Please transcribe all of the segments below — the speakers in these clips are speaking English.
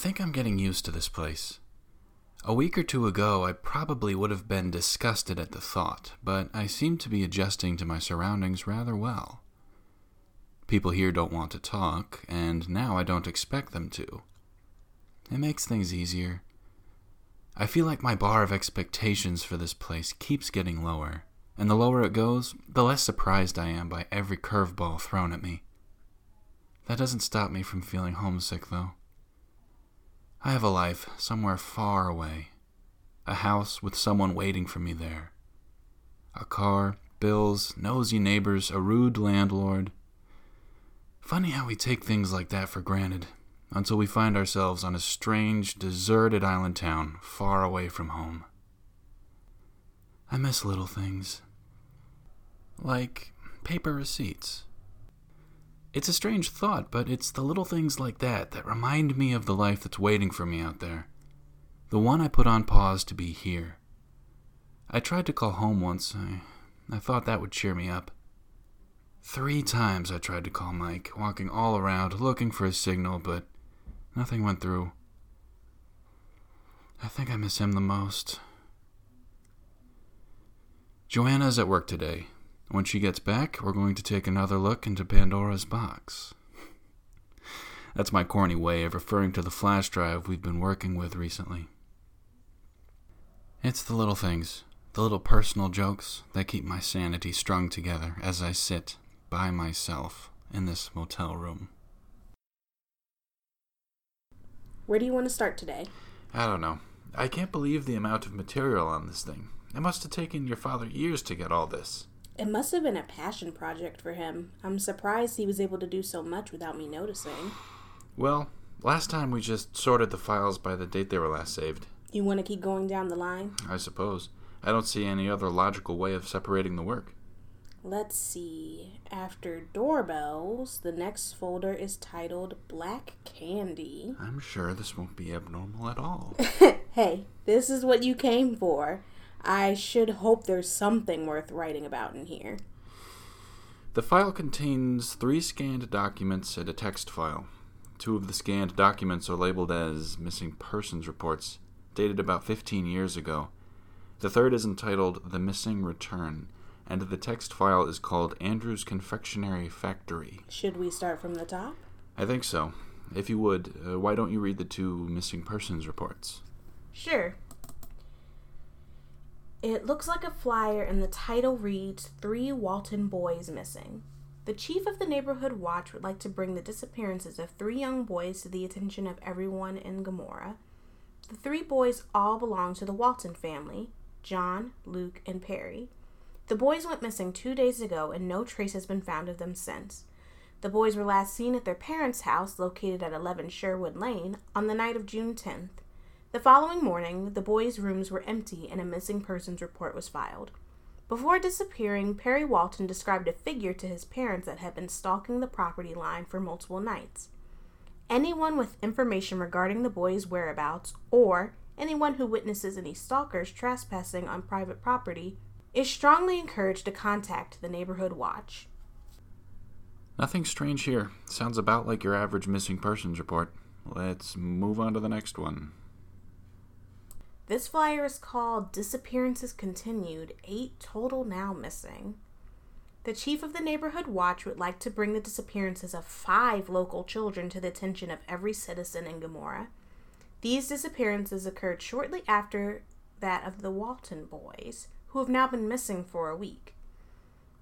I think I'm getting used to this place. A week or two ago, I probably would have been disgusted at the thought, but I seem to be adjusting to my surroundings rather well. People here don't want to talk, and now I don't expect them to. It makes things easier. I feel like my bar of expectations for this place keeps getting lower, and the lower it goes, the less surprised I am by every curveball thrown at me. That doesn't stop me from feeling homesick, though. I have a life somewhere far away, a house with someone waiting for me there, a car, bills, nosy neighbors, a rude landlord. Funny how we take things like that for granted until we find ourselves on a strange, deserted island town far away from home. I miss little things, like paper receipts. It's a strange thought, but it's the little things like that that remind me of the life that's waiting for me out there. The one I put on pause to be here. I tried to call home once. I, I thought that would cheer me up. Three times I tried to call Mike, walking all around looking for a signal, but nothing went through. I think I miss him the most. Joanna's at work today. When she gets back, we're going to take another look into Pandora's box. That's my corny way of referring to the flash drive we've been working with recently. It's the little things, the little personal jokes that keep my sanity strung together as I sit by myself in this motel room. Where do you want to start today? I don't know. I can't believe the amount of material on this thing. It must have taken your father years to get all this. It must have been a passion project for him. I'm surprised he was able to do so much without me noticing. Well, last time we just sorted the files by the date they were last saved. You want to keep going down the line? I suppose. I don't see any other logical way of separating the work. Let's see. After doorbells, the next folder is titled Black Candy. I'm sure this won't be abnormal at all. hey, this is what you came for. I should hope there's something worth writing about in here. The file contains three scanned documents and a text file. Two of the scanned documents are labeled as missing persons reports, dated about 15 years ago. The third is entitled The Missing Return, and the text file is called Andrew's Confectionery Factory. Should we start from the top? I think so. If you would, uh, why don't you read the two missing persons reports? Sure. It looks like a flyer, and the title reads Three Walton Boys Missing. The chief of the neighborhood watch would like to bring the disappearances of three young boys to the attention of everyone in Gomorrah. The three boys all belong to the Walton family John, Luke, and Perry. The boys went missing two days ago, and no trace has been found of them since. The boys were last seen at their parents' house, located at 11 Sherwood Lane, on the night of June 10th. The following morning, the boys' rooms were empty and a missing persons report was filed. Before disappearing, Perry Walton described a figure to his parents that had been stalking the property line for multiple nights. Anyone with information regarding the boys' whereabouts, or anyone who witnesses any stalkers trespassing on private property, is strongly encouraged to contact the Neighborhood Watch. Nothing strange here. Sounds about like your average missing persons report. Let's move on to the next one. This flyer is called Disappearances Continued Eight Total Now Missing. The chief of the neighborhood watch would like to bring the disappearances of five local children to the attention of every citizen in Gomorrah. These disappearances occurred shortly after that of the Walton boys, who have now been missing for a week.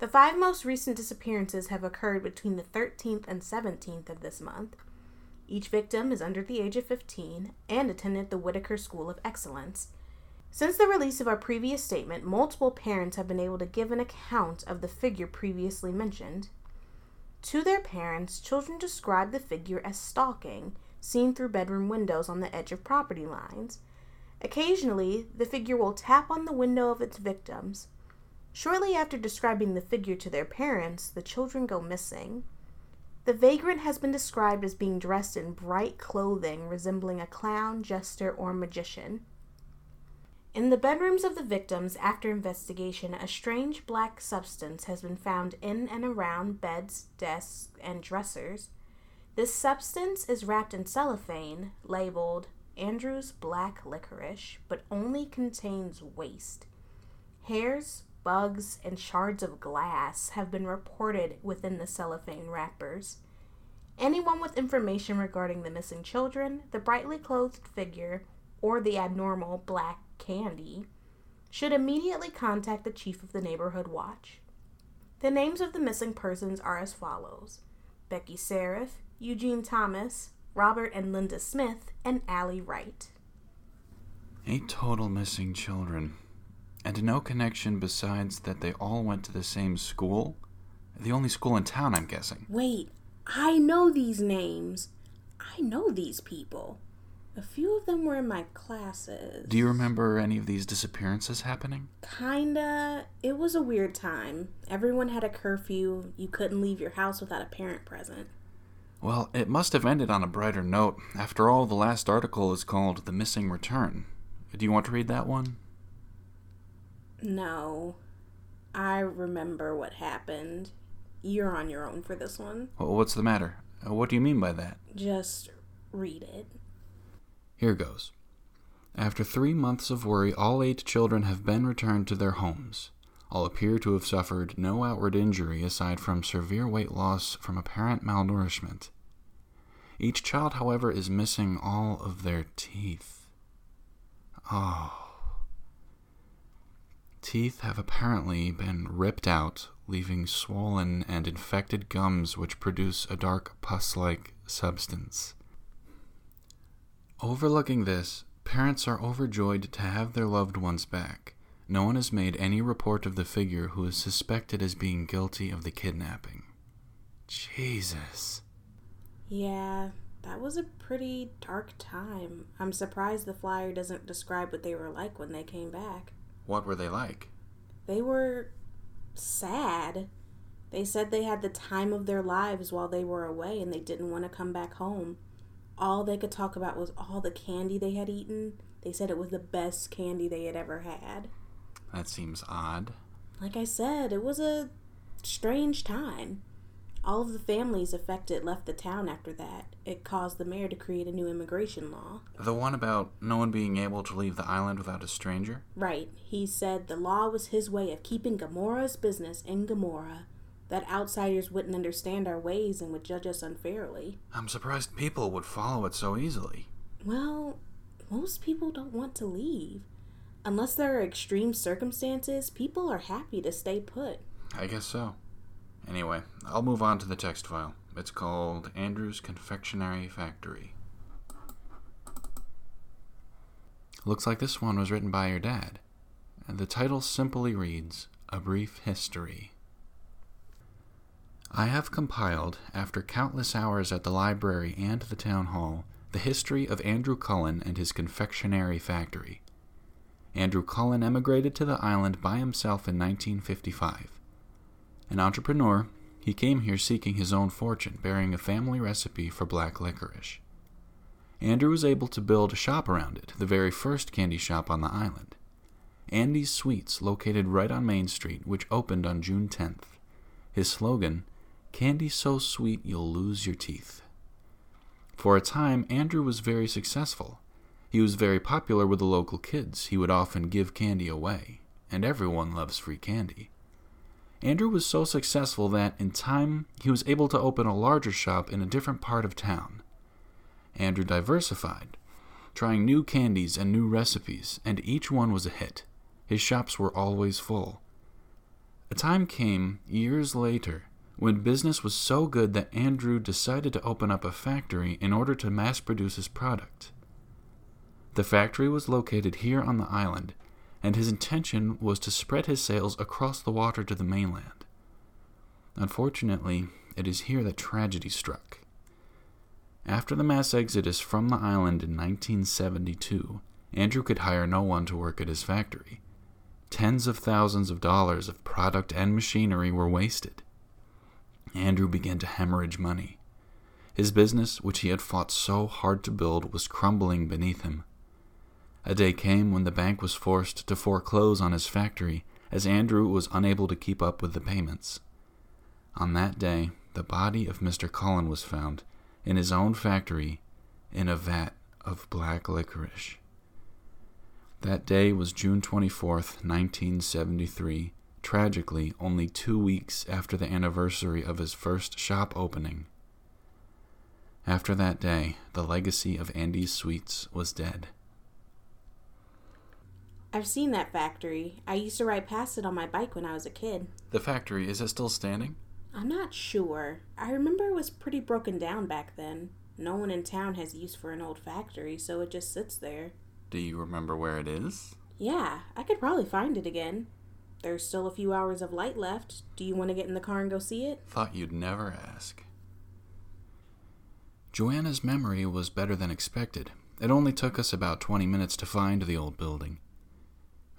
The five most recent disappearances have occurred between the 13th and 17th of this month. Each victim is under the age of 15 and attended the Whitaker School of Excellence. Since the release of our previous statement, multiple parents have been able to give an account of the figure previously mentioned. To their parents, children describe the figure as stalking, seen through bedroom windows on the edge of property lines. Occasionally, the figure will tap on the window of its victims. Shortly after describing the figure to their parents, the children go missing. The vagrant has been described as being dressed in bright clothing resembling a clown, jester, or magician. In the bedrooms of the victims, after investigation, a strange black substance has been found in and around beds, desks, and dressers. This substance is wrapped in cellophane labeled Andrew's Black Licorice, but only contains waste. Hairs, bugs, and shards of glass have been reported within the cellophane wrappers. Anyone with information regarding the missing children, the brightly clothed figure, or the abnormal black candy should immediately contact the chief of the neighborhood watch. The names of the missing persons are as follows Becky Seraph, Eugene Thomas, Robert and Linda Smith, and Allie Wright. Eight total missing children. And no connection besides that they all went to the same school? The only school in town, I'm guessing. Wait, I know these names. I know these people. A few of them were in my classes. Do you remember any of these disappearances happening? Kinda. It was a weird time. Everyone had a curfew. You couldn't leave your house without a parent present. Well, it must have ended on a brighter note. After all, the last article is called The Missing Return. Do you want to read that one? No. I remember what happened. You're on your own for this one. What's the matter? Uh, what do you mean by that? Just read it. Here goes. After three months of worry, all eight children have been returned to their homes. All appear to have suffered no outward injury aside from severe weight loss from apparent malnourishment. Each child, however, is missing all of their teeth. Oh. Teeth have apparently been ripped out, leaving swollen and infected gums which produce a dark pus like substance. Overlooking this, parents are overjoyed to have their loved ones back. No one has made any report of the figure who is suspected as being guilty of the kidnapping. Jesus. Yeah, that was a pretty dark time. I'm surprised the flyer doesn't describe what they were like when they came back. What were they like? They were sad. They said they had the time of their lives while they were away and they didn't want to come back home. All they could talk about was all the candy they had eaten. They said it was the best candy they had ever had. That seems odd. Like I said, it was a strange time. All of the families affected left the town after that. It caused the mayor to create a new immigration law. The one about no one being able to leave the island without a stranger? Right. He said the law was his way of keeping Gomorrah's business in Gomorrah, that outsiders wouldn't understand our ways and would judge us unfairly. I'm surprised people would follow it so easily. Well, most people don't want to leave. Unless there are extreme circumstances, people are happy to stay put. I guess so. Anyway, I'll move on to the text file. It's called Andrew's Confectionery Factory. Looks like this one was written by your dad. The title simply reads A Brief History. I have compiled, after countless hours at the library and the town hall, the history of Andrew Cullen and his confectionery factory. Andrew Cullen emigrated to the island by himself in 1955. An entrepreneur, he came here seeking his own fortune, bearing a family recipe for black licorice. Andrew was able to build a shop around it, the very first candy shop on the island. Andy's Sweets, located right on Main Street, which opened on June 10th. His slogan, Candy so sweet you'll lose your teeth. For a time, Andrew was very successful. He was very popular with the local kids. He would often give candy away, and everyone loves free candy. Andrew was so successful that, in time, he was able to open a larger shop in a different part of town. Andrew diversified, trying new candies and new recipes, and each one was a hit. His shops were always full. A time came, years later, when business was so good that Andrew decided to open up a factory in order to mass produce his product. The factory was located here on the island, and his intention was to spread his sails across the water to the mainland. Unfortunately, it is here that tragedy struck. After the mass exodus from the island in 1972, Andrew could hire no one to work at his factory. Tens of thousands of dollars of product and machinery were wasted. Andrew began to hemorrhage money. His business, which he had fought so hard to build, was crumbling beneath him. A day came when the bank was forced to foreclose on his factory as Andrew was unable to keep up with the payments. On that day, the body of Mr. Cullen was found in his own factory in a vat of black licorice. That day was June 24th, 1973, tragically only two weeks after the anniversary of his first shop opening. After that day, the legacy of Andy's Sweets was dead. I've seen that factory. I used to ride past it on my bike when I was a kid. The factory, is it still standing? I'm not sure. I remember it was pretty broken down back then. No one in town has use for an old factory, so it just sits there. Do you remember where it is? Yeah, I could probably find it again. There's still a few hours of light left. Do you want to get in the car and go see it? Thought you'd never ask. Joanna's memory was better than expected. It only took us about 20 minutes to find the old building.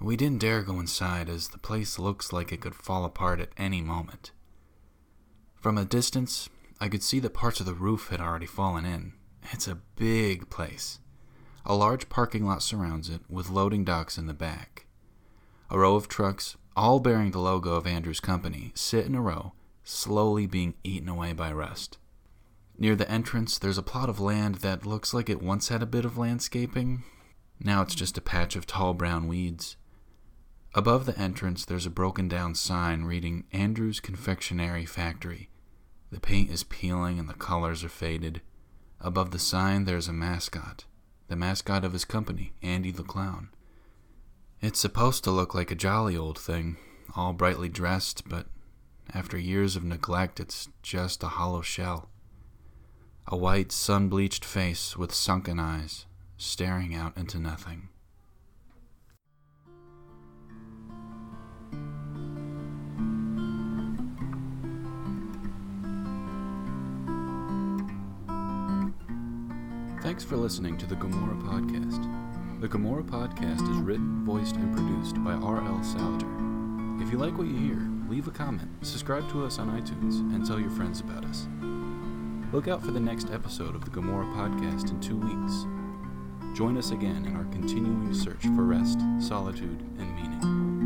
We didn't dare go inside as the place looks like it could fall apart at any moment. From a distance, I could see that parts of the roof had already fallen in. It's a big place. A large parking lot surrounds it, with loading docks in the back. A row of trucks, all bearing the logo of Andrew's company, sit in a row, slowly being eaten away by rust. Near the entrance, there's a plot of land that looks like it once had a bit of landscaping. Now it's just a patch of tall brown weeds. Above the entrance, there's a broken down sign reading Andrew's Confectionery Factory. The paint is peeling and the colors are faded. Above the sign, there's a mascot. The mascot of his company, Andy the Clown. It's supposed to look like a jolly old thing, all brightly dressed, but after years of neglect, it's just a hollow shell. A white, sun bleached face with sunken eyes, staring out into nothing. Thanks for listening to the Gomorrah Podcast. The Gomorrah Podcast is written, voiced, and produced by R.L. Salter. If you like what you hear, leave a comment, subscribe to us on iTunes, and tell your friends about us. Look out for the next episode of the Gomorrah Podcast in two weeks. Join us again in our continuing search for rest, solitude, and